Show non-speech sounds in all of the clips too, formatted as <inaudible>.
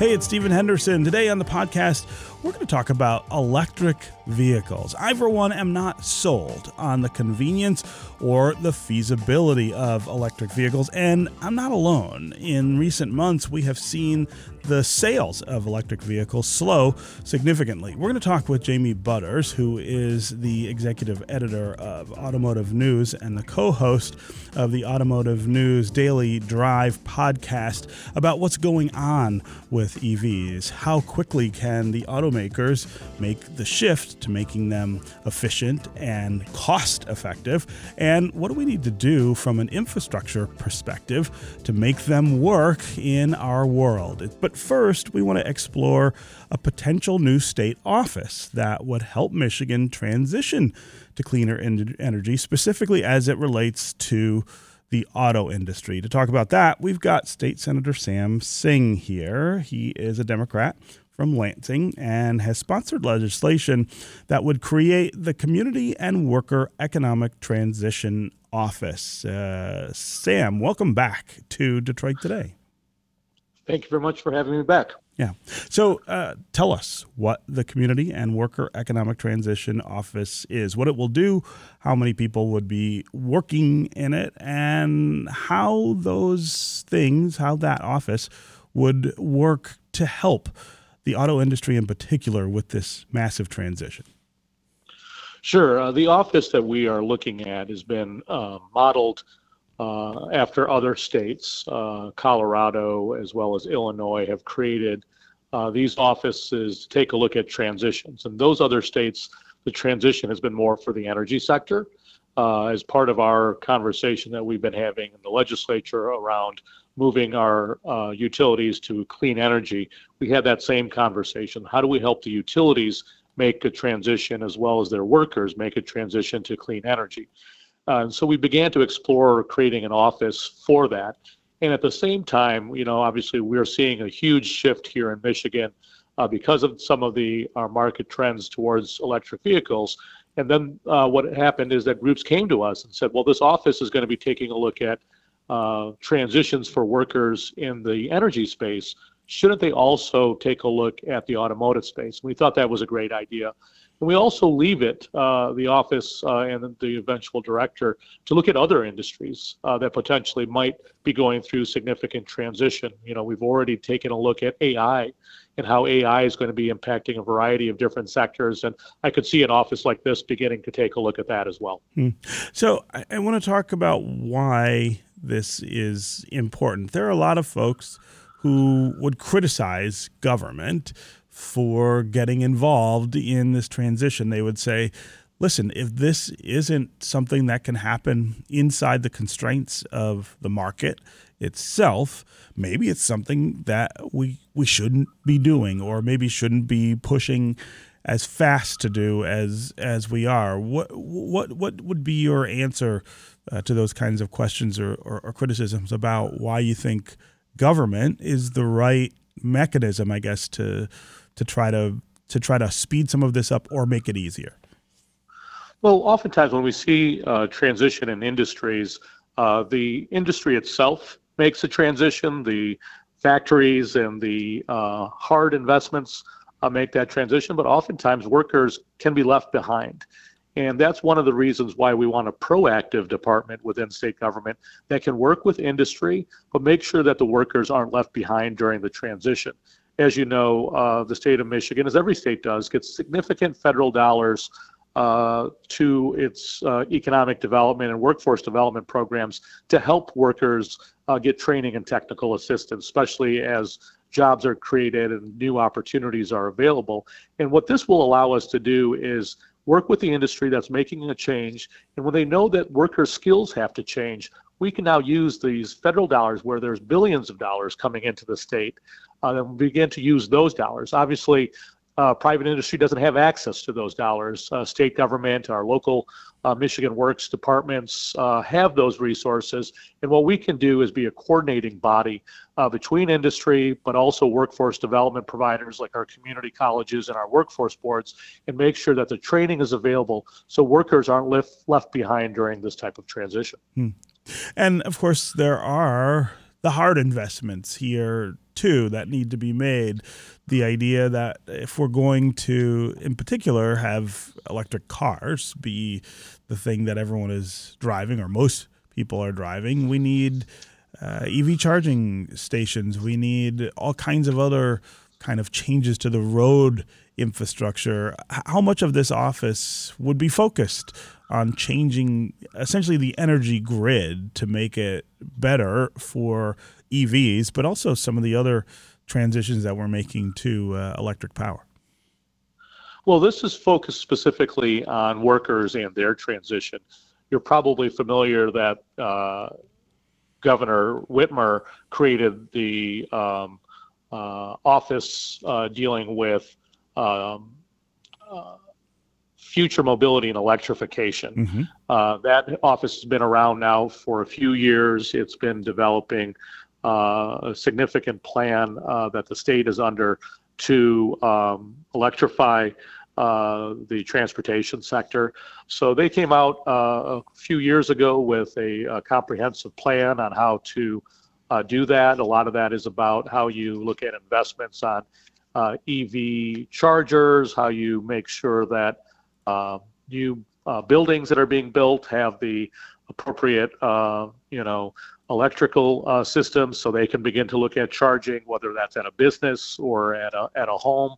Hey, it's Stephen Henderson. Today on the podcast, we're going to talk about electric vehicles. I, for one, am not sold on the convenience or the feasibility of electric vehicles, and I'm not alone. In recent months, we have seen the sales of electric vehicles slow significantly. We're going to talk with Jamie Butters, who is the executive editor of Automotive News and the co host of the Automotive News Daily Drive podcast, about what's going on with EVs. How quickly can the automakers make the shift to making them efficient and cost effective? And what do we need to do from an infrastructure perspective to make them work in our world? But first, we want to explore a potential new state office that would help Michigan transition to cleaner energy, specifically as it relates to the auto industry. To talk about that, we've got State Senator Sam Singh here. He is a Democrat from Lansing and has sponsored legislation that would create the Community and Worker Economic Transition Office. Uh, Sam, welcome back to Detroit Today. Thank you very much for having me back. Yeah. So uh, tell us what the Community and Worker Economic Transition Office is, what it will do, how many people would be working in it, and how those things, how that office would work to help the auto industry in particular with this massive transition. Sure. Uh, the office that we are looking at has been uh, modeled uh, after other states, uh, Colorado as well as Illinois, have created uh, these offices to take a look at transitions. And those other states, the transition has been more for the energy sector. Uh, as part of our conversation that we've been having in the legislature around moving our uh, utilities to clean energy, we had that same conversation. How do we help the utilities make a transition as well as their workers make a transition to clean energy? Uh, so we began to explore creating an office for that. And at the same time, you know, obviously we're seeing a huge shift here in Michigan uh, because of some of the our market trends towards electric vehicles. And then uh, what happened is that groups came to us and said, well, this office is going to be taking a look at uh, transitions for workers in the energy space. Shouldn't they also take a look at the automotive space? We thought that was a great idea. And we also leave it, uh, the office uh, and the eventual director, to look at other industries uh, that potentially might be going through significant transition. You know, we've already taken a look at AI and how AI is going to be impacting a variety of different sectors. And I could see an office like this beginning to take a look at that as well. Hmm. So I, I want to talk about why this is important. There are a lot of folks who would criticize government for getting involved in this transition. They would say, listen, if this isn't something that can happen inside the constraints of the market itself, maybe it's something that we we shouldn't be doing or maybe shouldn't be pushing as fast to do as as we are. What what what would be your answer uh, to those kinds of questions or, or, or criticisms about why you think government is the right mechanism, I guess, to to try to to try to speed some of this up or make it easier? Well, oftentimes when we see uh, transition in industries, uh, the industry itself makes a transition. The factories and the uh, hard investments uh, make that transition, but oftentimes workers can be left behind. And that's one of the reasons why we want a proactive department within state government that can work with industry, but make sure that the workers aren't left behind during the transition as you know, uh, the state of Michigan, as every state does, gets significant federal dollars uh, to its uh, economic development and workforce development programs to help workers uh, get training and technical assistance, especially as jobs are created and new opportunities are available. And what this will allow us to do is work with the industry that's making a change. And when they know that workers' skills have to change, we can now use these federal dollars where there's billions of dollars coming into the state uh, and begin to use those dollars. Obviously, uh, private industry doesn't have access to those dollars. Uh, state government, our local uh, Michigan Works departments uh, have those resources. And what we can do is be a coordinating body uh, between industry, but also workforce development providers like our community colleges and our workforce boards, and make sure that the training is available so workers aren't left, left behind during this type of transition. Hmm. And of course, there are the hard investments here that need to be made. The idea that if we're going to, in particular, have electric cars be the thing that everyone is driving or most people are driving, we need uh, EV charging stations. We need all kinds of other kind of changes to the road infrastructure. How much of this office would be focused on changing essentially the energy grid to make it better for EVs, but also some of the other transitions that we're making to uh, electric power? Well, this is focused specifically on workers and their transition. You're probably familiar that uh, Governor Whitmer created the um, uh, office uh, dealing with um, uh, future mobility and electrification. Mm-hmm. Uh, that office has been around now for a few years. It's been developing uh, a significant plan uh, that the state is under to um, electrify uh, the transportation sector. So they came out uh, a few years ago with a, a comprehensive plan on how to uh, do that. A lot of that is about how you look at investments on uh, EV chargers, how you make sure that uh, new buildings that are being built have the appropriate, you know, electrical uh, systems so they can begin to look at charging, whether that's at a business or at a, at a home.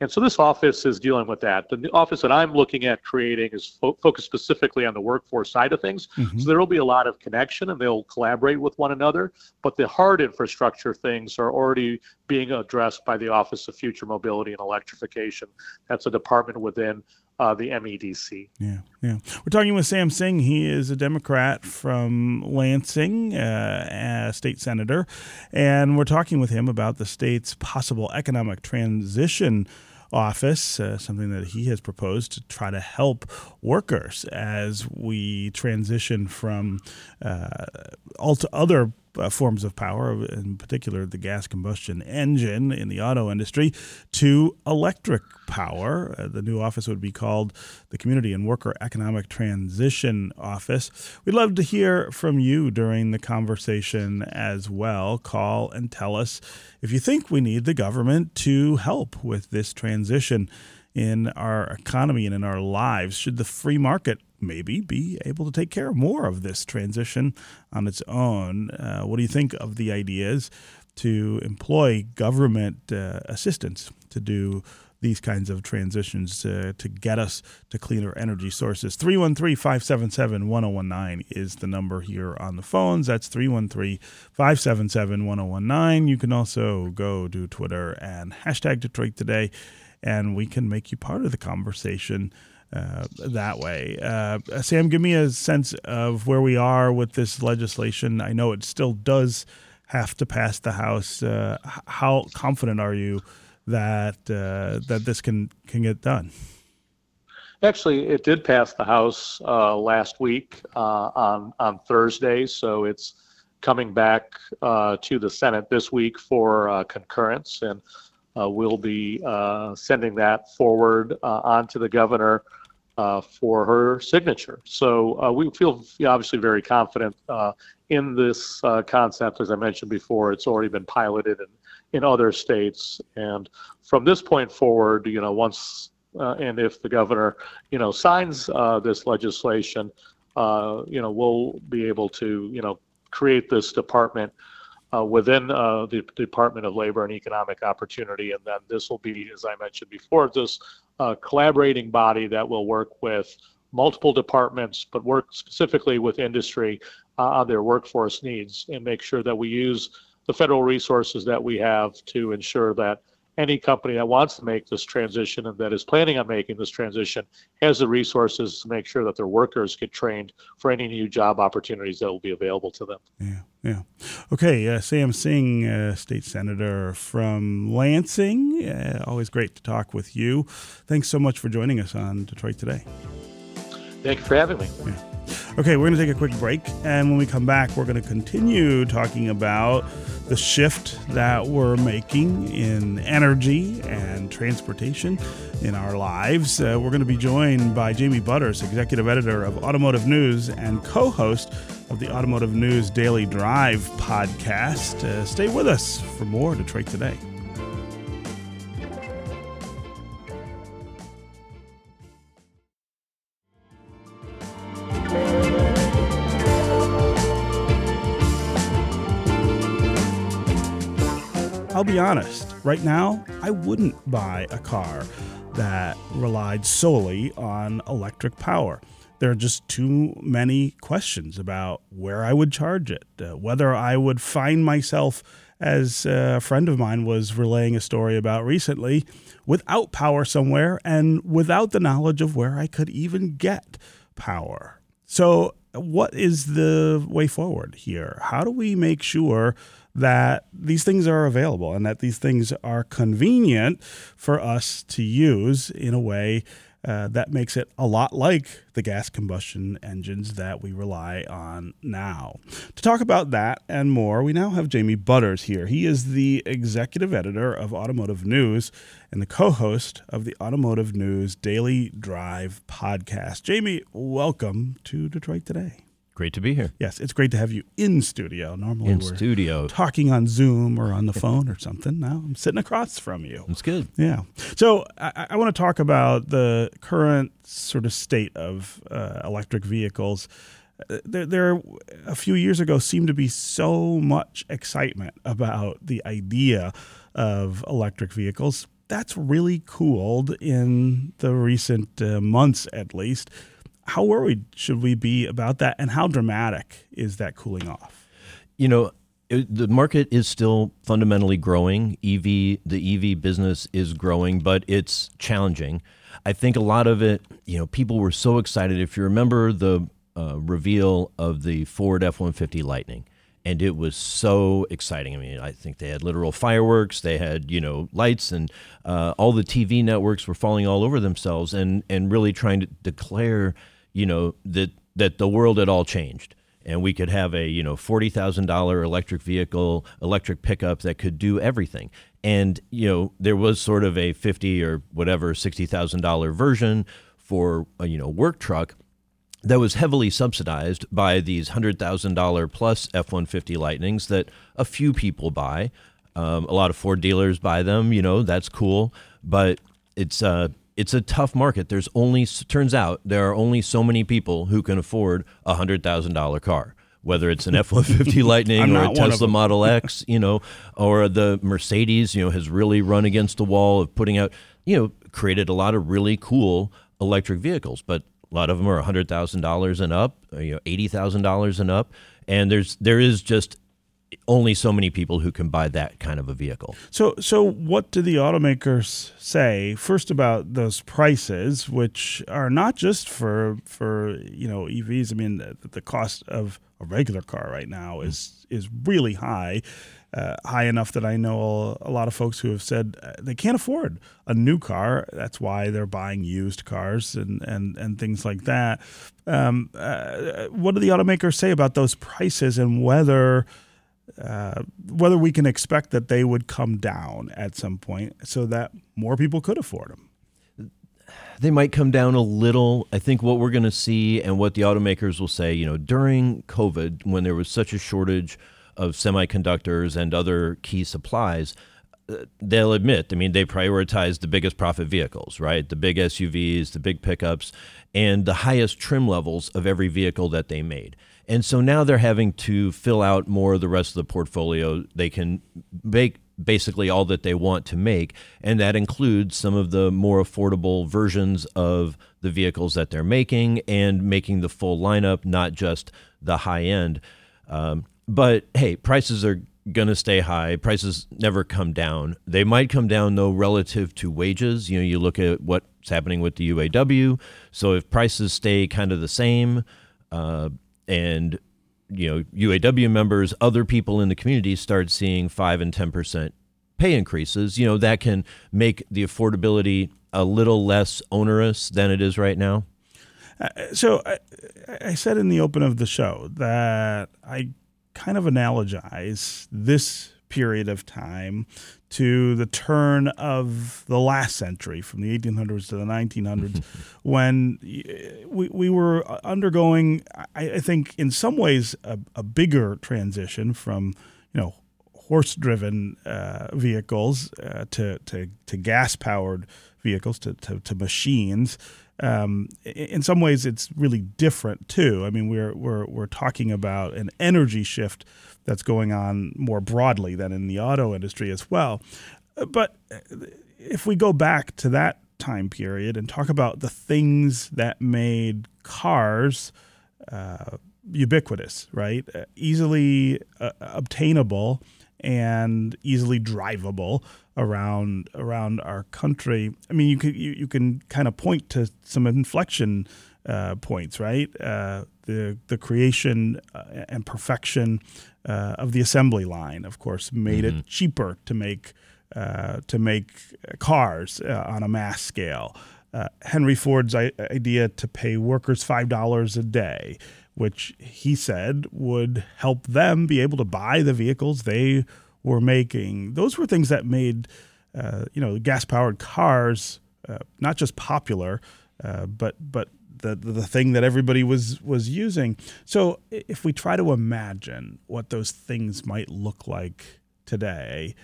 And so this office is dealing with that. The office that I'm looking at creating is fo- focused specifically on the workforce side of things. Mm-hmm. So there will be a lot of connection and they'll collaborate with one another. But the hard infrastructure things are already being addressed by the Office of Future Mobility and Electrification. That's a department within uh, the MEDC. Yeah, yeah. We're talking with Sam Singh. He is a Democrat from Lansing, uh, a state senator, and we're talking with him about the state's possible economic transition office, uh, something that he has proposed to try to help workers as we transition from uh, all to other uh, forms of power, in particular the gas combustion engine in the auto industry, to electric power. Uh, the new office would be called the Community and Worker Economic Transition Office. We'd love to hear from you during the conversation as well. Call and tell us if you think we need the government to help with this transition in our economy and in our lives. Should the free market maybe be able to take care of more of this transition on its own. Uh, what do you think of the ideas to employ government uh, assistance to do these kinds of transitions to, to get us to cleaner energy sources. 313 577 1019 is the number here on the phones. That's 313 577 1019. You can also go to Twitter and hashtag Detroit Today, and we can make you part of the conversation uh, that way. Uh, Sam, give me a sense of where we are with this legislation. I know it still does have to pass the House. Uh, how confident are you that uh, that this can can get done? Actually, it did pass the House uh, last week on on Thursday, so it's coming back to the Senate this week for concurrence and. Uh, we'll be uh, sending that forward uh, on to the governor uh, for her signature. So uh, we feel obviously very confident uh, in this concept. As I mentioned before, it's already been piloted in, in other states. And from this point forward, you know, once and if the governor, you know, signs this legislation, you know, we'll be able to, you know, create this department uh, within uh, the Department of Labor and Economic Opportunity. And then this will be, as I mentioned before, this uh, collaborating body that will work with multiple departments, but work specifically with industry on their workforce needs and make sure that we use the federal resources that we have to ensure that any company that wants to make this transition and that is planning on making this transition has the resources to make sure that their workers get trained for any new job opportunities that will be available to them. Yeah, yeah. Okay, uh, Sam Singh, uh, state senator from Lansing. Uh, always great to talk with you. Thanks so much for joining us on Detroit Today. Thank you for having me. Yeah. Okay, we're going to take a quick break, and when we come back, we're going to continue talking about the shift that we're making in energy and transportation in our lives. Uh, we're going to be joined by Jamie Butters, executive editor of Automotive News and co host of the Automotive News Daily Drive podcast. Uh, stay with us for more Detroit Today. Be honest, right now, I wouldn't buy a car that relied solely on electric power. There are just too many questions about where I would charge it, uh, whether I would find myself, as a friend of mine was relaying a story about recently, without power somewhere and without the knowledge of where I could even get power. So, what is the way forward here? How do we make sure that these things are available and that these things are convenient for us to use in a way uh, that makes it a lot like the gas combustion engines that we rely on now. To talk about that and more, we now have Jamie Butters here. He is the executive editor of Automotive News and the co host of the Automotive News Daily Drive podcast. Jamie, welcome to Detroit Today. Great to be here. Yes, it's great to have you in studio. Normally in we're studio talking on Zoom or on the phone or something. Now I'm sitting across from you. That's good. Yeah. So I, I want to talk about the current sort of state of uh, electric vehicles. Uh, there, there, a few years ago, seemed to be so much excitement about the idea of electric vehicles. That's really cooled in the recent uh, months, at least how worried should we be about that, and how dramatic is that cooling off? You know, it, the market is still fundamentally growing. EV, the EV business is growing, but it's challenging. I think a lot of it, you know, people were so excited. If you remember the uh, reveal of the Ford F 150 Lightning, and it was so exciting. I mean, I think they had literal fireworks, they had you know lights, and uh, all the TV networks were falling all over themselves, and and really trying to declare you know that that the world had all changed and we could have a you know forty thousand dollar electric vehicle, electric pickup that could do everything. And you know there was sort of a fifty or whatever sixty thousand dollar version for a you know work truck that was heavily subsidized by these hundred thousand dollar plus F one fifty Lightnings that a few people buy. Um, a lot of Ford dealers buy them. You know that's cool, but it's uh, it's a tough market. There's only turns out there are only so many people who can afford a hundred thousand dollar car. Whether it's an <laughs> F one fifty Lightning or a Tesla Model <laughs> X, you know, or the Mercedes, you know, has really run against the wall of putting out, you know, created a lot of really cool electric vehicles, but a lot of them are hundred thousand dollars and up, you know, eighty thousand dollars and up, and there's there is just only so many people who can buy that kind of a vehicle. So, so what do the automakers say first about those prices, which are not just for for you know EVs? I mean, the, the cost of a regular car right now is is really high, uh, high enough that I know a, a, lot of folks who have said uh, they can't afford a new car. That's why they're buying used cars and and and things like that. Um, uh, what do the automakers say about those prices and whether uh, whether we can expect that they would come down at some point so that more people could afford them. They might come down a little. I think what we're going to see and what the automakers will say, you know, during COVID, when there was such a shortage of semiconductors and other key supplies, uh, they'll admit, I mean, they prioritize the biggest profit vehicles, right? The big SUVs, the big pickups, and the highest trim levels of every vehicle that they made. And so now they're having to fill out more of the rest of the portfolio. They can make basically all that they want to make, and that includes some of the more affordable versions of the vehicles that they're making and making the full lineup, not just the high end. Um, but hey, prices are going to stay high. Prices never come down. They might come down though relative to wages. You know, you look at what's happening with the UAW. So if prices stay kind of the same, uh, and you know UAW members, other people in the community start seeing five and ten percent pay increases, you know that can make the affordability a little less onerous than it is right now. Uh, so I, I said in the open of the show that I kind of analogize this period of time to the turn of the last century, from the 1800s to the 1900s, <laughs> when we, we were undergoing, I, I think, in some ways, a, a bigger transition from, you know, horse-driven uh, vehicles uh, to, to, to gas-powered vehicles to, to, to machines. Um, in some ways, it's really different too. I mean, we're, we're, we're talking about an energy shift that's going on more broadly than in the auto industry as well. But if we go back to that time period and talk about the things that made cars uh, ubiquitous, right? Uh, easily uh, obtainable and easily drivable around around our country. I mean, you can you, you can kind of point to some inflection uh, points, right? Uh, the the creation uh, and perfection uh, of the assembly line, of course, made mm-hmm. it cheaper to make uh, to make cars uh, on a mass scale. Henry Ford's idea to pay workers five dollars a day which he said would help them be able to buy the vehicles they were making. Those were things that made, uh, you know, gas powered cars uh, not just popular, uh, but but the, the thing that everybody was was using. So if we try to imagine what those things might look like today,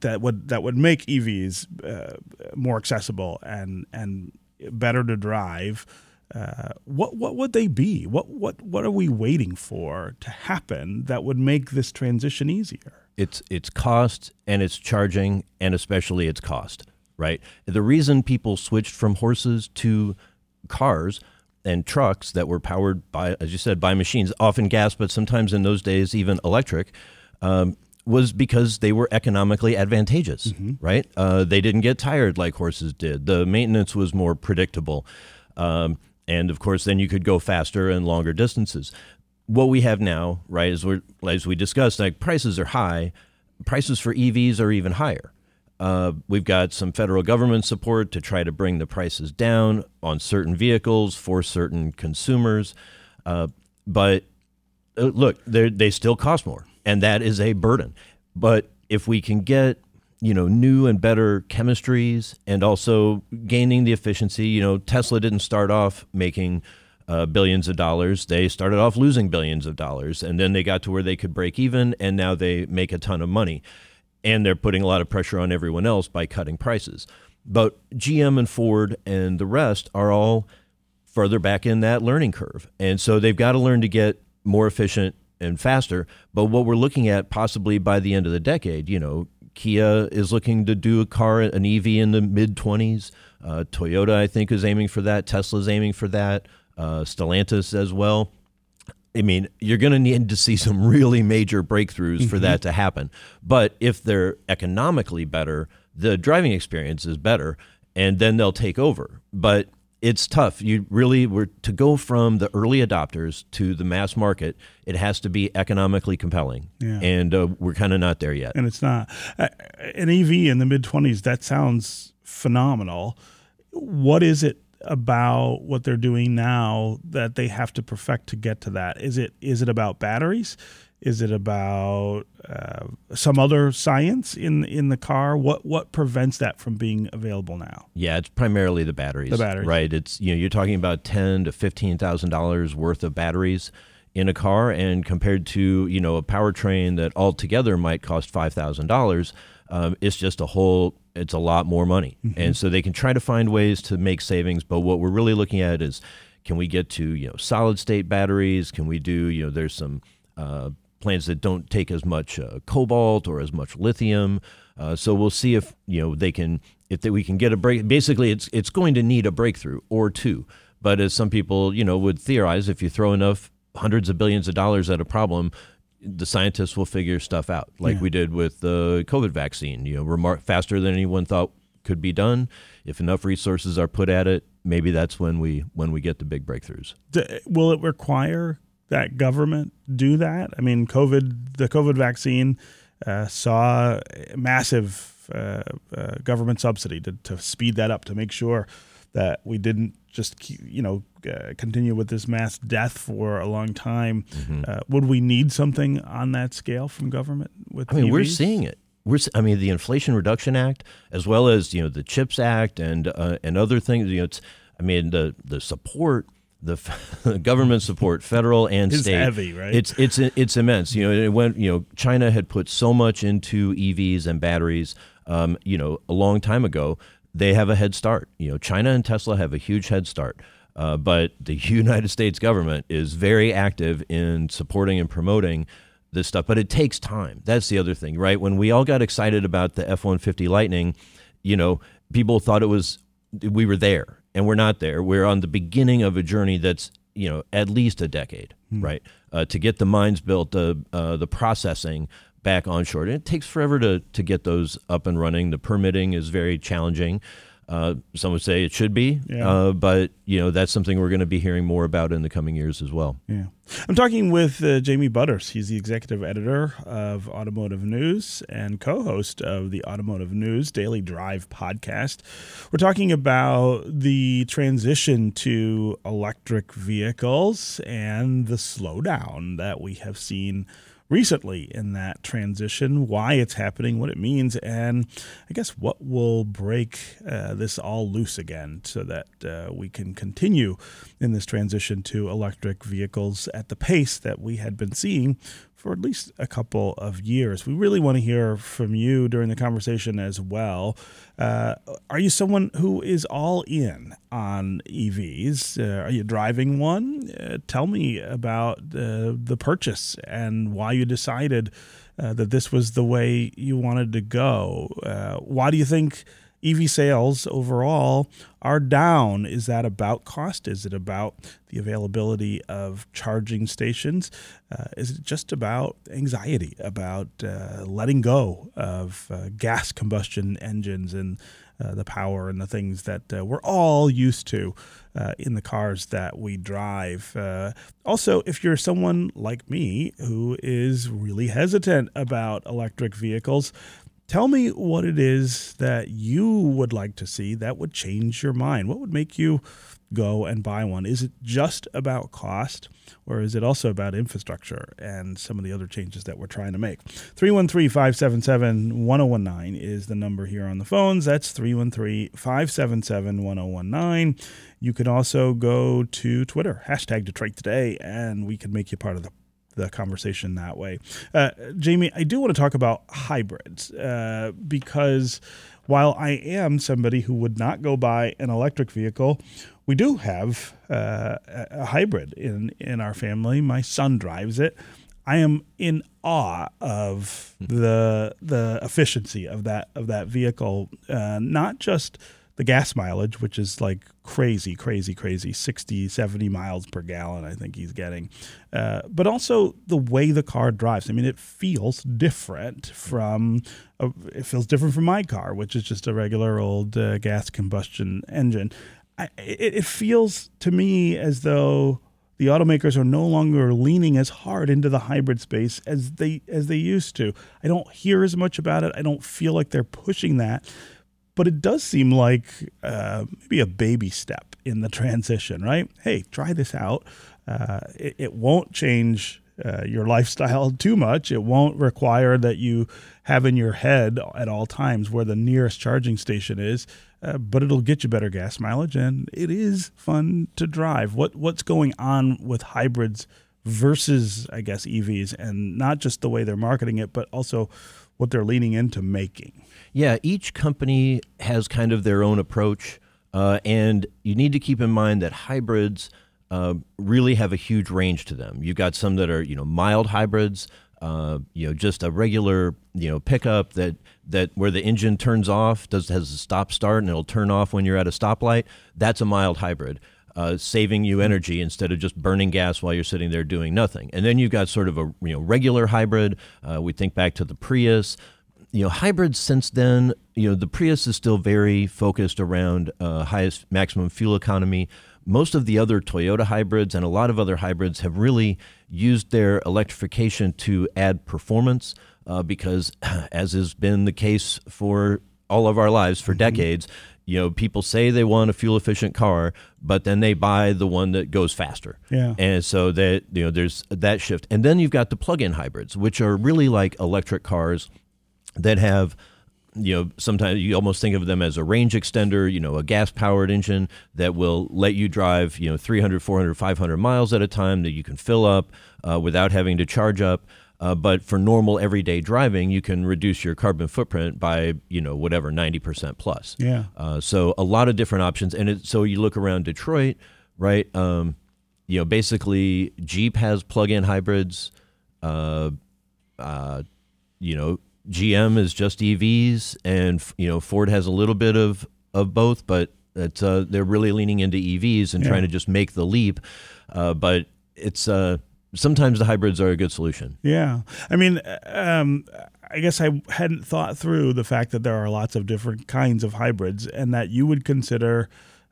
that would that would make EVs uh, more accessible and and better to drive uh, what what would they be? What what what are we waiting for to happen that would make this transition easier? It's it's cost and it's charging and especially it's cost, right? The reason people switched from horses to cars and trucks that were powered by, as you said, by machines, often gas, but sometimes in those days even electric. Um, was because they were economically advantageous, mm-hmm. right? Uh, they didn't get tired like horses did. The maintenance was more predictable. Um, and of course, then you could go faster and longer distances. What we have now, right, as, we as we discussed, like prices are high. Prices for EVs are even higher. Uh, we've got some federal government support to try to bring the prices down on certain vehicles for certain consumers. Uh, but uh, look, they still cost more, and that is a burden. But if we can get you know new and better chemistries and also gaining the efficiency. You know tesla didn't start off making uh, billions of dollars. They started off losing billions of dollars and then they got to where they could break even and now they make a ton of money. And they're putting a lot of pressure on everyone else by cutting prices. But gm and ford and the rest are all further back in that learning curve. And so they've got to learn to get more efficient and faster. But what we're looking at possibly by the end of the decade you know Kia is looking to do a car, an EV in the mid 20s. Uh, Toyota, I think, is aiming for that. Tesla's aiming for that. Uh, Stellantis as well. I mean, you're going to need to see some really major breakthroughs mm-hmm. for that to happen. But if they're economically better, the driving experience is better, and then they'll take over. But it's tough. You really were to go from the early adopters to the mass market. It has to be economically compelling, yeah. and uh, we're kind of not there yet. And it's not uh, an EV in the mid twenties. That sounds phenomenal. What is it about what they're doing now that they have to perfect to get to that? Is it is it about batteries? Is it about uh, some other science in in the car? What what prevents that from being available now? Yeah, it's primarily the batteries. The batteries, right? It's you know you're talking about ten to fifteen thousand dollars worth of batteries in a car, and compared to you know a powertrain that altogether might cost five thousand um, dollars, it's just a whole. It's a lot more money, mm-hmm. and so they can try to find ways to make savings. But what we're really looking at is, can we get to you know solid state batteries? Can we do you know there's some uh, plants that don't take as much uh, cobalt or as much lithium. Uh, so we'll see if you know they can if they, we can get a break. Basically, it's it's going to need a breakthrough or two. But as some people you know would theorize, if you throw enough hundreds of billions of dollars at a problem, the scientists will figure stuff out, like yeah. we did with the COVID vaccine. You know, remar- faster than anyone thought could be done. If enough resources are put at it, maybe that's when we when we get the big breakthroughs. Will it require that government do that. I mean, COVID, the COVID vaccine uh, saw massive uh, uh, government subsidy to, to speed that up to make sure that we didn't just keep, you know uh, continue with this mass death for a long time. Mm-hmm. Uh, would we need something on that scale from government? with I mean, we're seeing it. We're, I mean, the Inflation Reduction Act, as well as you know the Chips Act and uh, and other things. You know, it's, I mean, the the support, the, f- <laughs> government support, federal and Is state, heavy, right? It's it's it's immense. You know, it went. You know, China had put so much into EVs and batteries. Um, you know, a long time ago, they have a head start. You know, China and Tesla have a huge head start. Uh, but the <laughs> United States government is very active in supporting and promoting this stuff. But it takes time. That's the other thing, right? When we all got excited about the F 150 Lightning, you know, people thought it was, we were there, and we're not there. We're on the beginning of a journey that's, you know, at least a decade, right? Uh, to get the mines built, the, uh, the processing back onshore. And it takes forever to, to get those up and running. The permitting is very challenging. Uh, some would say it should be, Yeah. uh, but you know that's something we're going to be hearing more about in the coming years as well. Yeah. I'm talking with uh, Jamie Butters. He's the executive editor of Automotive News and co host of the Automotive News Daily Drive podcast. We're talking about the transition to electric vehicles and the slowdown that we have seen recently in that transition, why it's happening, what it means, and I guess what will break uh, this all loose again so that uh, we can continue in this transition to electric vehicles at the pace that we had been seeing for at least a couple of years. We really want to hear from you during the conversation as well. Uh, are you someone who is all in on EVs? Uh, are you driving one? Uh, tell me about uh, the purchase and why you decided uh, that this was the way you wanted to go. Uh, why do you think EV sales overall are down? Is that about cost? Is it about the availability of charging stations? Uh, is it just about anxiety about uh, letting go of uh, gas combustion engines and uh, the power and the things that uh, we're all used to uh, in the cars that we drive. Also, if you're someone like me who is really hesitant about electric vehicles, tell me what it is that you would like to see that would change your mind. What would make you go and buy one? Is it just about cost? Or is it also about infrastructure and some of the other changes that we're trying to make? 313 577 1019 is the number here on the phones. That's 313 577 1019. You can also go to Twitter, hashtag Detroit Today, and we can make you part of the the conversation that way. Uh, Jamie, I do want to talk about hybrids uh, because while I am somebody who would not go buy an electric vehicle, we do have uh, a hybrid in in our family. My son drives it. I am in awe of the the efficiency of that of that vehicle. Uh, not just the gas mileage, which is like crazy, crazy, crazy 60, 70 miles per gallon, I think he's getting, uh, but also the way the car drives. I mean, it feels different from, a, it feels different from my car, which is just a regular old uh, gas combustion engine. I, it, it feels to me as though the automakers are no longer leaning as hard into the hybrid space as they as they used to. I don't hear as much about it. I don't feel like they're pushing that but it does seem like uh, maybe a baby step in the transition, right? Hey, try this out. Uh, it, it won't change uh, your lifestyle <laughs> too much. It won't require that you have in your head at all times where the nearest charging station is, uh, but it'll get you better gas mileage, and it is fun to drive. What what's going on with hybrids versus, I guess, EVs, and not just the way they're marketing it, but also what they're leaning into making. Yeah, each company has kind of their own approach, uh, and you need to keep in mind that hybrids uh, really have a huge range to them. You've got some that are you know mild hybrids, uh, you know just a regular you know pickup that that where the engine turns off does has a stop start and it'll turn off when you're at a stoplight. That's a mild hybrid. Uh, saving you energy instead of just burning gas while you're sitting there doing nothing. And then you've got sort of a you know regular hybrid. Uh, we think back to the Prius you know hybrids since then you know the prius is still very focused around uh, highest maximum fuel economy most of the other toyota hybrids and a lot of other hybrids have really used their electrification to add performance uh, because <clears throat> as has been the case for all of our lives for decades you know, people say they want a fuel efficient car, but then they buy the one that goes faster. Yeah. And so that, you know, there's that shift. And then you've got the plug in hybrids, which are really like electric cars that have you know sometimes you almost think of them as a range extender you know a gas powered engine that will let you drive you know 300 400 500 miles at a time that you can fill up uh, without having to charge up. Uh, but for normal everyday driving you can reduce your carbon footprint by you know whatever 90% plus. Yeah. uh, so a lot of different options. And it, so you look around detroit right um, you know basically jeep has plug-in hybrids. Uh, uh, you know, GM is just EVs, and you know Ford has a little bit of of both, but it's uh, they're really leaning into EVs and trying to just make the leap. Uh, but it's uh, sometimes the hybrids are a good solution. Yeah. I mean, um, I guess I hadn't thought through the fact that there are lots of different kinds of hybrids and that you would consider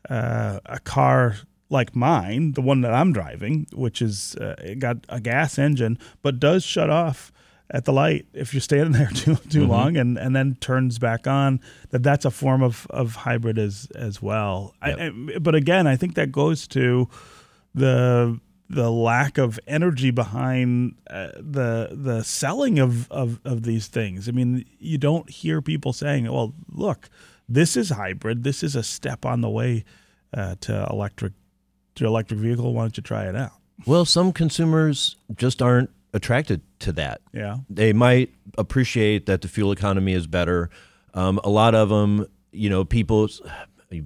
uh, a car like mine, the one that I'm driving, which is uh, it got a gas engine, but does shut off at the light if you're standing there <laughs> too too long and, and then turns back on that that's a form of, of hybrid as as well I, I- but again I think that goes to the the lack of energy behind uh, the the selling of, of of these things. I mean, you don't hear people saying, "Well, look, this is hybrid. This is a step on the way uh, to electric to electric vehicle. Why don't you try it out?" Well, some consumers just aren't attracted to that. Yeah, they might appreciate that the fuel economy is better. Um, a lot of them, you know, people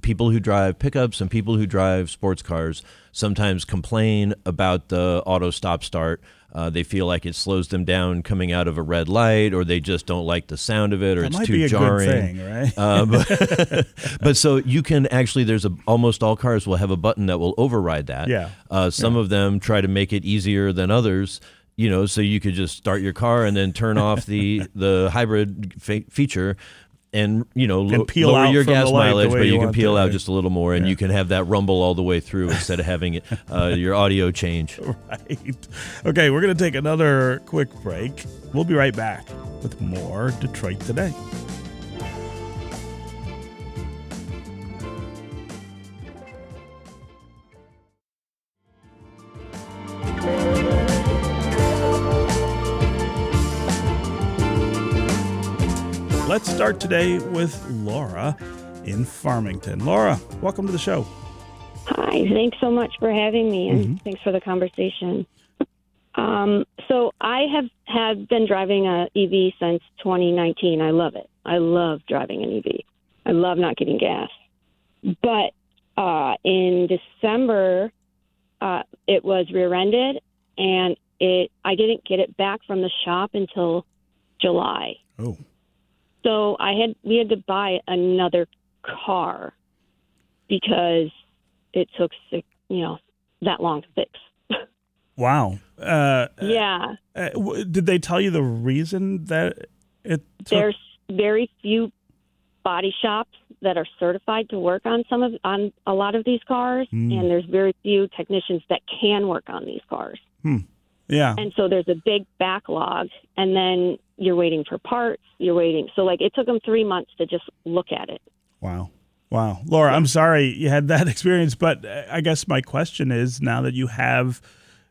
people who drive pickups and people who drive sports cars sometimes complain about the auto stop start. Uh, they feel like it slows them down coming out of a red light, or they just don't like the sound of it, or that it's too jarring. thing, right? Uh, <laughs> but, <laughs> but so you can actually there's a almost all cars will have a button that will override that. Yeah. Uh, some of them try to make it easier than others. You know, so you could just start your car and then turn <laughs> off the the hybrid fe- feature, and you know peel lower out your gas mileage, but you you can peel to, out right? just a little more, and you can have that rumble all the way through instead of having it, uh, <laughs> your audio change. <laughs> right. Okay, we're going to take another quick break. We'll be right back with more Detroit Today. Let's start today with Laura in Farmington. Laura, welcome to the show. Hi, thanks so much for having me, and Mm-hmm. thanks for the conversation. Um, so I have had been driving a EV since 2019. I love it. I love driving an EV. I love not getting gas. But uh, in December, uh, it was rear-ended, and it I didn't get it back from the shop until July. Oh, So I had we had to buy another car because it took six, you know that long to fix. wow. Uh, Yeah, uh, w- did they tell you the reason that it took? there's very few body shops that are certified to work on some of on a lot of these cars, Hmm. and there's very few technicians that can work on these cars. Yeah. And so there's a big backlog, and then you're waiting for parts. You're waiting. So like it took them three months to just look at it. Wow. Wow. Laura, I'm sorry you had that <laughs> experience, but uh, I guess my question is now that you have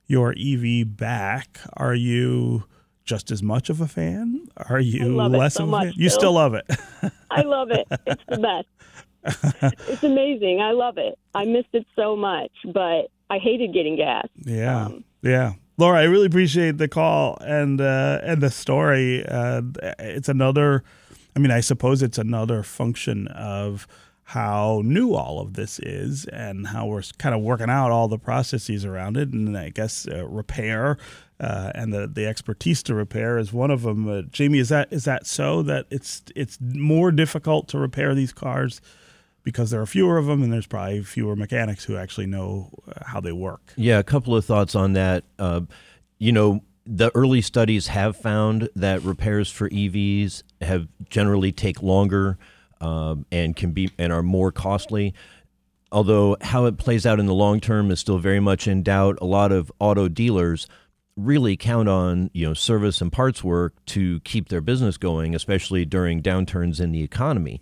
your EV back, are you just as much of a fan? Are you less so of a fan? You still love it. <laughs> I love it. It's the best. <laughs> it's amazing. I love it. I missed it so much, but I hated getting gas. Yeah, Um, yeah. Laura, I really appreciate the call and uh, and the story. Uh, it's another. I mean, I suppose it's another function of how new all of this is and how we're kind of working out all the processes around it. And I guess uh, repair uh, and the, the expertise to repair is one of them. Uh, Jamie, is that is that so that it's it's more difficult to repair these cars because there are fewer of them and there's probably fewer mechanics who actually know uh, how they work. Yeah, a couple of thoughts on that. Uh, you know, the early studies have found that repairs for EVs have generally take longer um, and can be and are more costly. Although how it plays out in the long term is still very much in doubt. A lot of auto dealers really count on you know service and parts work to keep their business going, especially during downturns in the economy.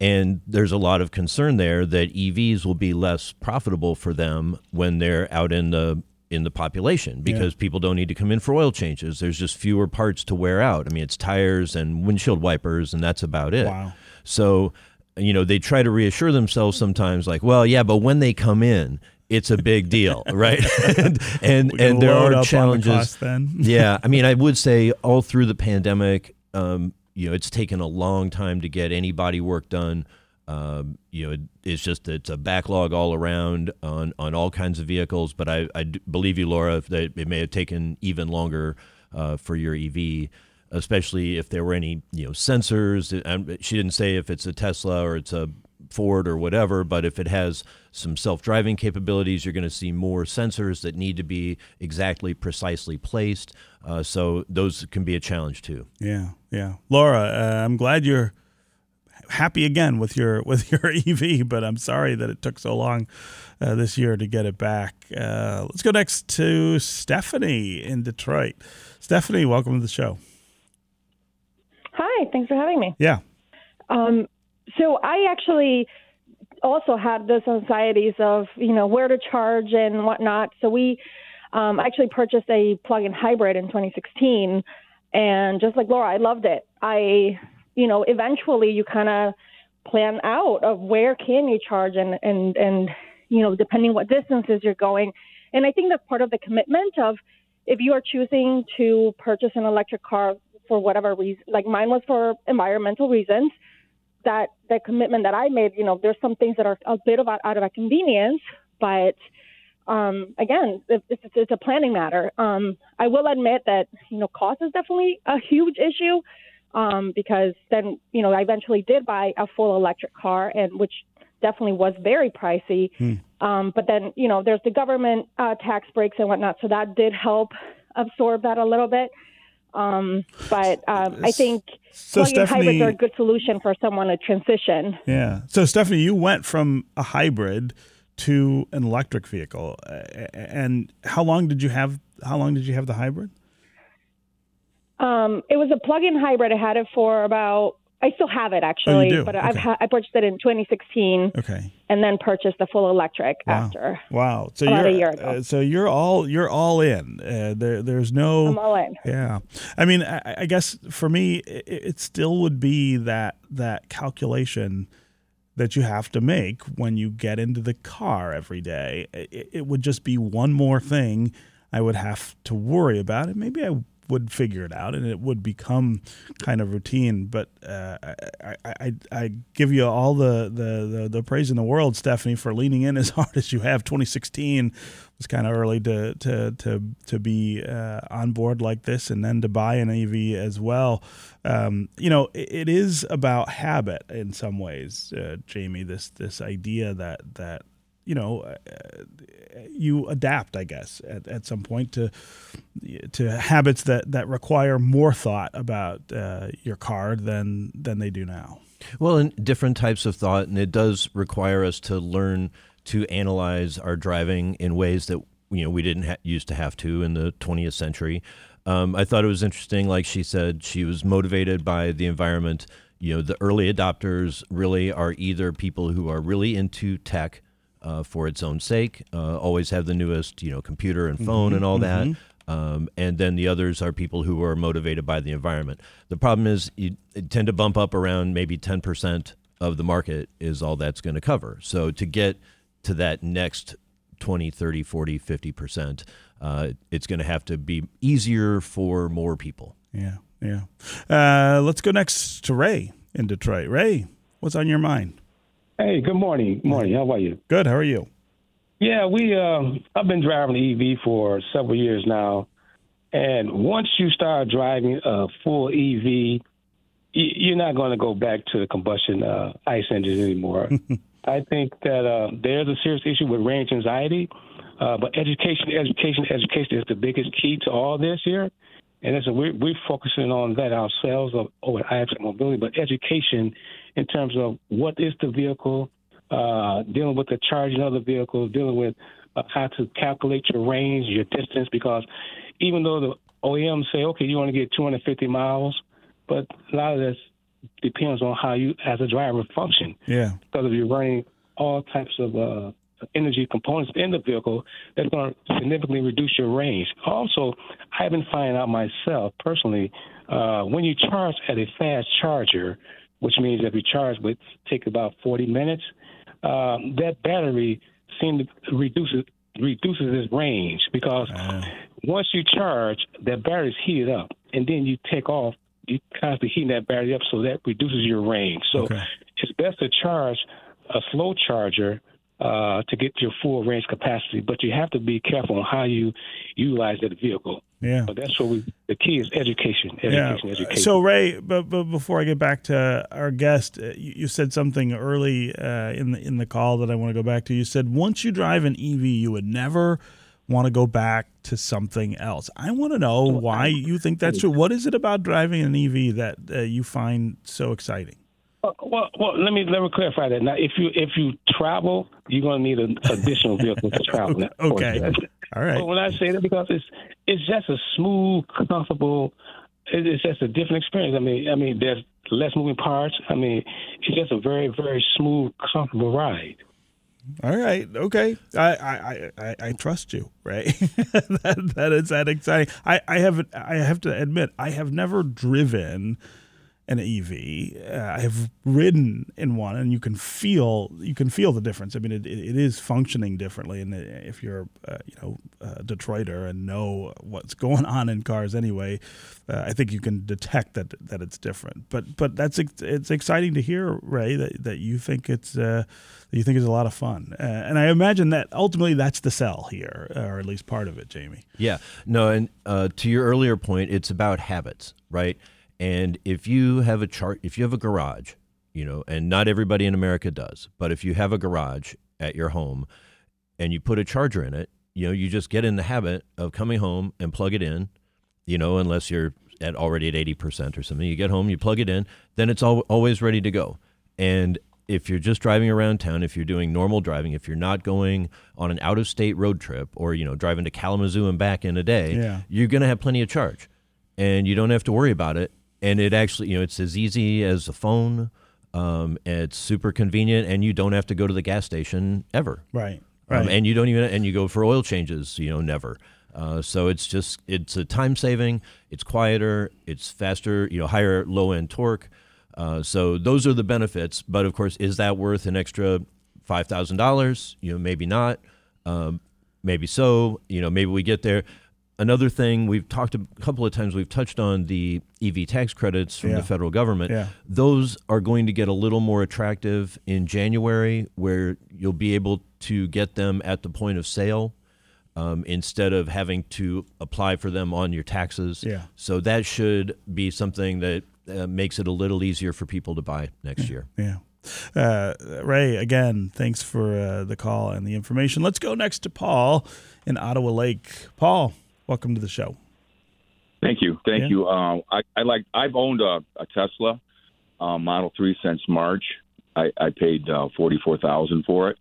And there's a lot of concern there that EVs will be less profitable for them when they're out in the in the population because yeah. people don't need to come in for oil changes. There's just fewer parts to wear out. I mean, it's tires and windshield wipers, and that's about it. Wow. So, you know, they try to reassure themselves sometimes, like, well, yeah, but when they come in, it's a big deal, <laughs> right? <laughs> and and, and there are challenges. The yeah, I mean, I <laughs> would say all through the pandemic, um, you know, it's taken a long time to get any body work done. Um, you know, it, it's just it's a backlog all around on, on all kinds of vehicles. But I, I believe you, Laura, that it may have taken even longer uh, for your EV, especially if there were any you know sensors. she didn't say if it's a Tesla or it's a Ford or whatever, but if it has some self-driving capabilities, you're going to see more sensors that need to be exactly precisely placed. Uh, so those can be a challenge too. Yeah, yeah. Laura, uh, I'm glad you're happy again with your <laughs> with your EV, but I'm sorry that it took so long uh, this year to get it back. Uh, let's go next to Stephanie in Detroit. Stephanie, welcome to the show. Hi, thanks for having me. Yeah. Um, so I actually also had those anxieties of you know where to charge and whatnot. So we um, actually purchased a plug-in hybrid in 2016, and just like Laura, I loved it. I you know, eventually you kind of plan out of where can you charge and and and you know, depending what distances you're going. And I think that's part of the commitment of if you are choosing to purchase an electric car for whatever reason, like mine was for environmental reasons, that the commitment that I made, you know, there's some things that are a bit of out, out of a convenience, but um, again, it's, it's, a planning matter. Um, I will admit that you know cost is definitely a huge issue um, because then you know I eventually did buy a full electric car, and which definitely was very pricey. Hmm. Um, but then you know there's the government uh, tax breaks and whatnot, so that did help absorb that a little bit. Um, but um, I think so plug-in hybrids are a good solution for someone to transition. Yeah. So Stephanie, you went from a hybrid to an electric vehicle, and how long did you have? How long did you have the hybrid? Um, it was a plug-in hybrid. I had it for about. I still have it actually, oh, but okay. I've ha- I purchased it in 2016. Okay. And then purchased the full electric wow. after. Wow. So about you're a year ago. Uh, so you're all you're all in. Uh, there there's no. I'm all in. Yeah. I mean, I, I guess for me, it, it still would be that that calculation that you have to make when you get into the car every day. It, it, would just be one more thing I would have to worry about. And maybe I would figure it out and it would become kind of routine. But uh, I, I, I, give you all the, the, the, the, praise in the world, Stephanie, for leaning in as <laughs> hard as you have. 2016 was kind of early to, to, to, to be uh, on board like this and then to buy an EV as well. Um, you know, it, it is about habit in some ways, uh, Jamie, this, this idea that, that you know, uh, you adapt, I guess, at, at some point to to habits that, that require more thought about uh, your car than than they do now. Well, and different types of thought, and it does require us to learn to analyze our driving in ways that you know we didn't ha- used to have to in the 20th century. Um, I thought it was interesting. Like she said, she was motivated by the environment. You know, the early adopters really are either people who are really into tech uh, for its own sake. Uh, always have the newest, you know, computer and phone mm-hmm, and all mm-hmm. that. Um, and then the others are people who are motivated by the environment. The problem is you tend to bump up around maybe 10% of the market is all that's going to cover. So to get to that next 20, 30, 40, 50%, uh, it's going to have to be easier for more people. Yeah, yeah. Uh, let's go next to Ray in Detroit. Ray, what's on your mind? Hey, good morning. Good morning. How are you? Good. How are you? Yeah, we. Um, I've been driving the EV for several years now, and once you start driving a full EV, you're not going to go back to the combustion uh, ICE engines anymore. <laughs> I think that uh, there's a serious issue with range anxiety, uh, but education, education, education is the biggest key to all this here. And listen, we're, we're focusing on that ourselves of over IFC mobility, but education in terms of what is the vehicle, uh, dealing with the charging of the vehicle, dealing with uh, how to calculate your range, your distance, because even though the OEMs say, okay, you want to get 250 miles, but a lot of this depends on how you, as a driver, function. Yeah. Because if you're running all types of uh, energy components in the vehicle, that's going to significantly reduce your range. Also, I've been finding out myself personally uh, when you charge at a fast charger, which means if you charge would take about 40 minutes, uh, that battery seems to reduce it reduces its range because uh. once you charge, that battery's heated up, and then you take off. You constantly heating that battery up, so that reduces your range. So okay. it's best to charge a slow charger uh, to get your full range capacity, but you have to be careful on how you utilize that vehicle. Yeah. So that's what we. The key is education. Education. Yeah. Education. So Ray, but, but before I get back to our guest, uh, you, you, said something early uh, in the in the call that I want to go back to. You said once you drive an EV, you would never want to go back to something else. I want to know why you think that's true. What is it about driving an EV that uh, you find so exciting? Uh, well, well, let me let me clarify that. Now, if you if you travel, you're going to need an additional vehicle to travel. <laughs> okay, <laughs> all right. But when I say that, because it's it's just a smooth, comfortable. It's just a different experience. I mean, I mean, there's less moving parts. I mean, it's just a very, very smooth, comfortable ride. All right. Okay. I I, I, I trust you, right? <laughs> that, that is that exciting. I, I have I have to admit I have never driven an EV. Uh, I have ridden in one, and you can feel you can feel the difference. I mean, it, it is functioning differently, and if you're uh, you know a Detroiter and know what's going on in cars anyway, uh, I think you can detect that that it's different. But but that's it's exciting to hear, Ray, that, that you think it's uh, that you think it's a lot of fun, uh, and I imagine that ultimately that's the sell here, or at least part of it, Jamie. Yeah. No, and uh, to your earlier point, it's about habits, right? And if you have a chart, if you have a garage, you know, and not everybody in America does, but if you have a garage at your home and you put a charger in it, you know, you just get in the habit of coming home and plug it in, you know, unless you're at already at 80% or something. You get home, you plug it in, then it's al- always ready to go. And if you're just driving around town, if you're doing normal driving, if you're not going on an out of state road trip or, you know, driving to Kalamazoo and back in a day, yeah. you're going to have plenty of charge and you don't have to worry about it and it actually you know it's as easy as a phone um, it's super convenient and you don't have to go to the gas station ever. Right right. um, and you don't even and you go for oil changes you know never. Uh, so it's just it's a time saving it's quieter it's faster you know higher low end torque. Uh, so those are the benefits but of course is that worth an extra $5000 you know maybe not. Um, maybe so you know maybe we get there another thing we've talked a couple of times we've touched on the EV tax credits from yeah. the federal government. Yeah. Those are going to get a little more attractive in January where you'll be able to get them at the point of sale um, instead of having to apply for them on your taxes. Yeah. So that should be something that uh, makes it a little easier for people to buy next year. Yeah. Uh, Ray, again, thanks for uh, the call and the information. Let's go next to Paul in Ottawa Lake. Paul, Welcome to the show. Thank you, thank yeah. you. Uh, I, I, like. I've owned a, a Tesla uh, Model Three since March. I, I paid uh, forty four thousand for it.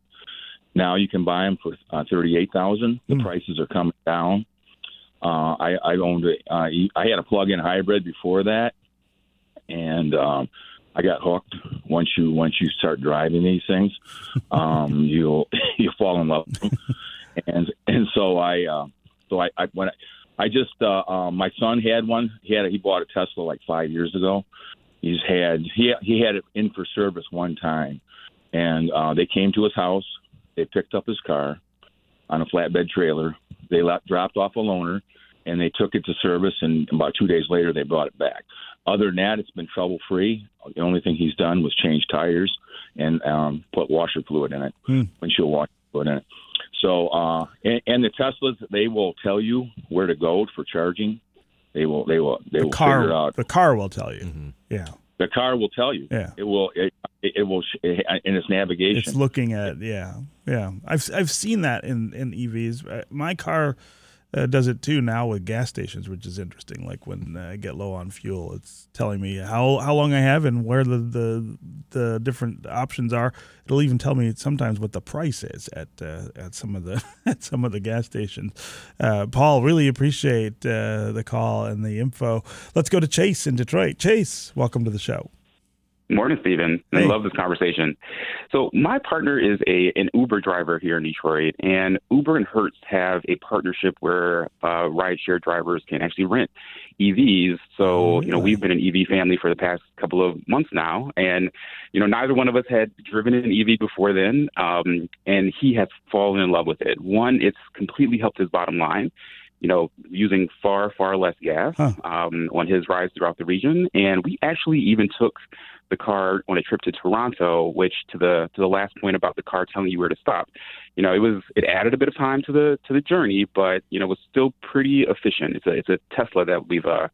Now you can buy them for uh, thirty eight thousand. The mm. prices are coming down. Uh, I, I owned a, uh, I had a plug-in hybrid before that, and um, I got hooked. Once you once you start driving these things, <laughs> um, you'll <laughs> you fall in love. <laughs> and and so I uh, so I, I when I, I just uh, uh, my son had one. He had a, he bought a Tesla like five years ago. He's had he he had it in for service one time, and uh, they came to his house. They picked up his car on a flatbed trailer. They left, dropped off a loaner, and they took it to service. And about two days later, they brought it back. Other than that, it's been trouble free. The only thing he's done was change tires and um, put washer fluid in it, hmm. windshield washer fluid in it. So, uh, and, and, the Teslas, they will tell you where to go for charging. They will, they will, they the will car, figure out. The car will tell you. Mm-hmm. Yeah. The car will tell you. Yeah. It will. It, it will in its navigation. It's looking at. Yeah. Yeah. I've I've seen that in in EVs. Uh, my car uh, does it too now with gas stations, which is interesting. Like when I get low on fuel, it's telling me how, how long I have and where the, the the different options are. It'll even tell me sometimes what the price is at uh, at some of the <laughs> at some of the gas stations. Uh, Paul, really appreciate uh, the call and the info. Let's go to Chase in Detroit. Chase, welcome to the show. Morning, Stephen. I love this conversation. So, my partner is a an Uber driver here in Detroit, and Uber and Hertz have a partnership where uh, rideshare drivers can actually rent EVs. So, you know, we've been an EV family for the past couple of months now, and you know, neither one of us had driven an EV before then, um, and he has fallen in love with it. One, it's completely helped his bottom line you know, using far, far less gas huh. um, on his rides throughout the region. And we actually even took the car on a trip to Toronto, which to the to the last point about the car telling you where to stop, you know, it was it added a bit of time to the to the journey, but you know, it was still pretty efficient. It's a it's a Tesla that we've uh,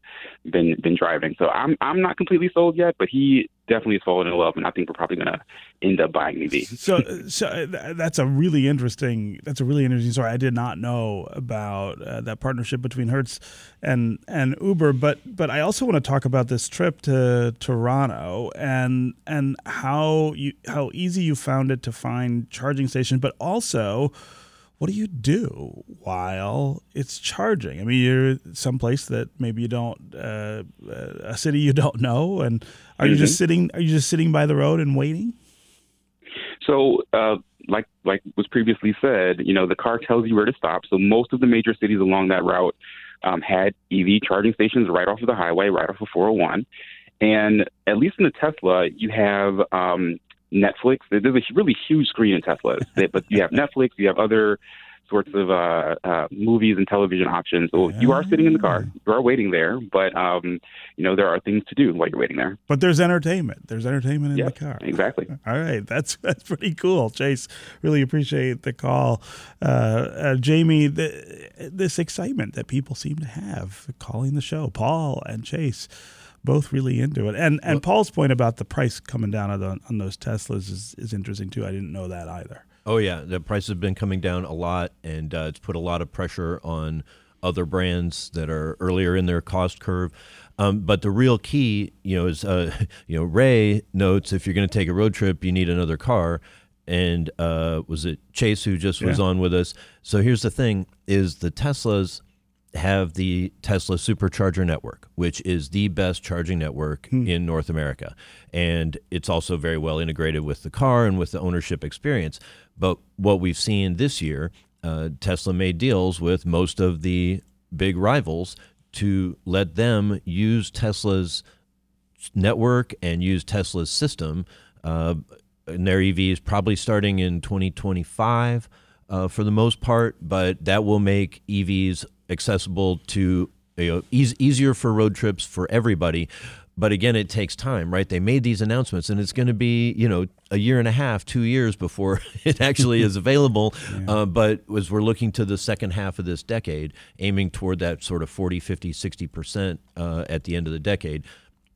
been been driving. So I'm I'm not completely sold yet, but he definitely has fallen in love, and I think we're probably going to end up buying EV. so, so uh, that's a really interesting. That's a really interesting story. I did not know about uh, that partnership between Hertz and and Uber, but but I also want to talk about this trip to Toronto and and how you how easy you found it to find charging stations, but also what do you do while it's charging? I mean, you're someplace that maybe you don't, uh, a city you don't know, and are mm-hmm. you just mm-hmm. sitting? Are you just sitting by the road and waiting? So, uh, like like was previously said, you know, the car tells you where to stop. So most of the major cities along that route um, had EV charging stations right off of the highway, right off of 401. And at least in the Tesla, you have um, Netflix. There's a really huge screen in Teslas, <laughs> but you have Netflix, you have other sorts of uh, uh, movies and television options. So you are sitting in the car, you are waiting there, but um, you know there are things to do while you're waiting there. But there's entertainment. There's entertainment in yes, the car. Exactly. <laughs> All right, that's that's pretty cool, Chase. Really appreciate the call, uh, uh, Jamie. The, this excitement that people seem to have calling the show, Paul and Chase both really into it. And and well, Paul's point about the price coming down on, the, on those Teslas is, is interesting too. I didn't know that either. Oh yeah, the price has been coming down a lot, and uh, it's put a lot of pressure on other brands that are earlier in their cost curve. Um, but the real key, you know, is uh, <laughs> you know Ray notes if you're going to take a road trip, you need another car. And uh, was it Chase who just was yeah. on with us? So here's the thing: is the Teslas have the Tesla Supercharger network, which is the best charging network hmm. in North America. And it's also very well integrated with the car and with the ownership experience. But what we've seen this year, uh, Tesla made deals with most of the big rivals to let them use Tesla's network and use Tesla's system. Uh, and their EVs probably starting in 2025 uh, for the most part, but that will make EVs accessible to you know e- easier for road trips for everybody. But again it takes time right? They made these announcements and it's going to be you know a year and a half two years before <laughs> it actually is <laughs> available. Yeah. uh, but as we're looking to the second half of this decade aiming toward that sort of 40 50 60 percent uh, at the end of the decade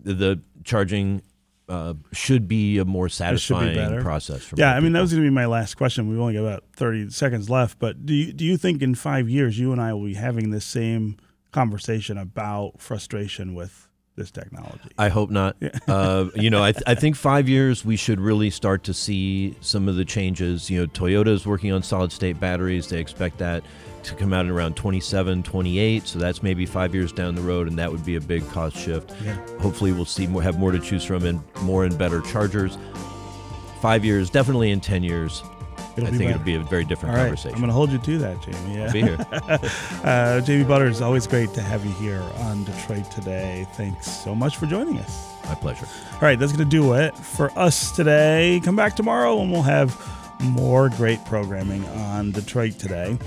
the charging uh, should be a more satisfying process. For me. yeah, I mean that was going to be my last question. We've only got about thirty seconds left, but do you do you think in five years you and I will be having this same conversation about frustration with this technology? I hope not. Yeah. uh, you know, I, th- I think <laughs> five years we should really start to see some of the changes. You know, Toyota is working on solid state batteries. They expect that to come out in around 27, 28. So that's maybe five years down the road, and that would be a big cost shift. Yeah. Hopefully, we'll see more, have more to choose from and more and better chargers. Five years, definitely in 10 years. It'll I think better. it'll be a very different All right. conversation. I'm going to hold you to that, Jamie. Yeah. I'll be here. <laughs> uh, Jamie Butters, always great to have you here on Detroit Today. Thanks so much for joining us. My pleasure. All right, that's going to do it for us today. Come back tomorrow and we'll have more great programming on Detroit Today.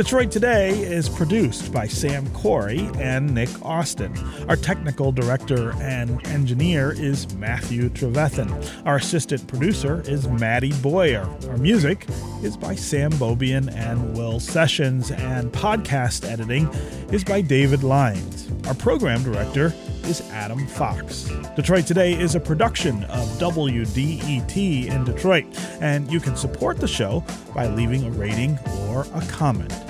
Detroit Today is produced by Sam Corey and Nick Austin. Our technical director and engineer is Matthew Trevethan. Our assistant producer is Maddie Boyer. Our music is by Sam Beaubien and Will Sessions, and podcast editing is by David Lyons. Our program director is Adam Fox. Detroit Today is a production of WDET in Detroit, and you can support the show by leaving a rating or a comment.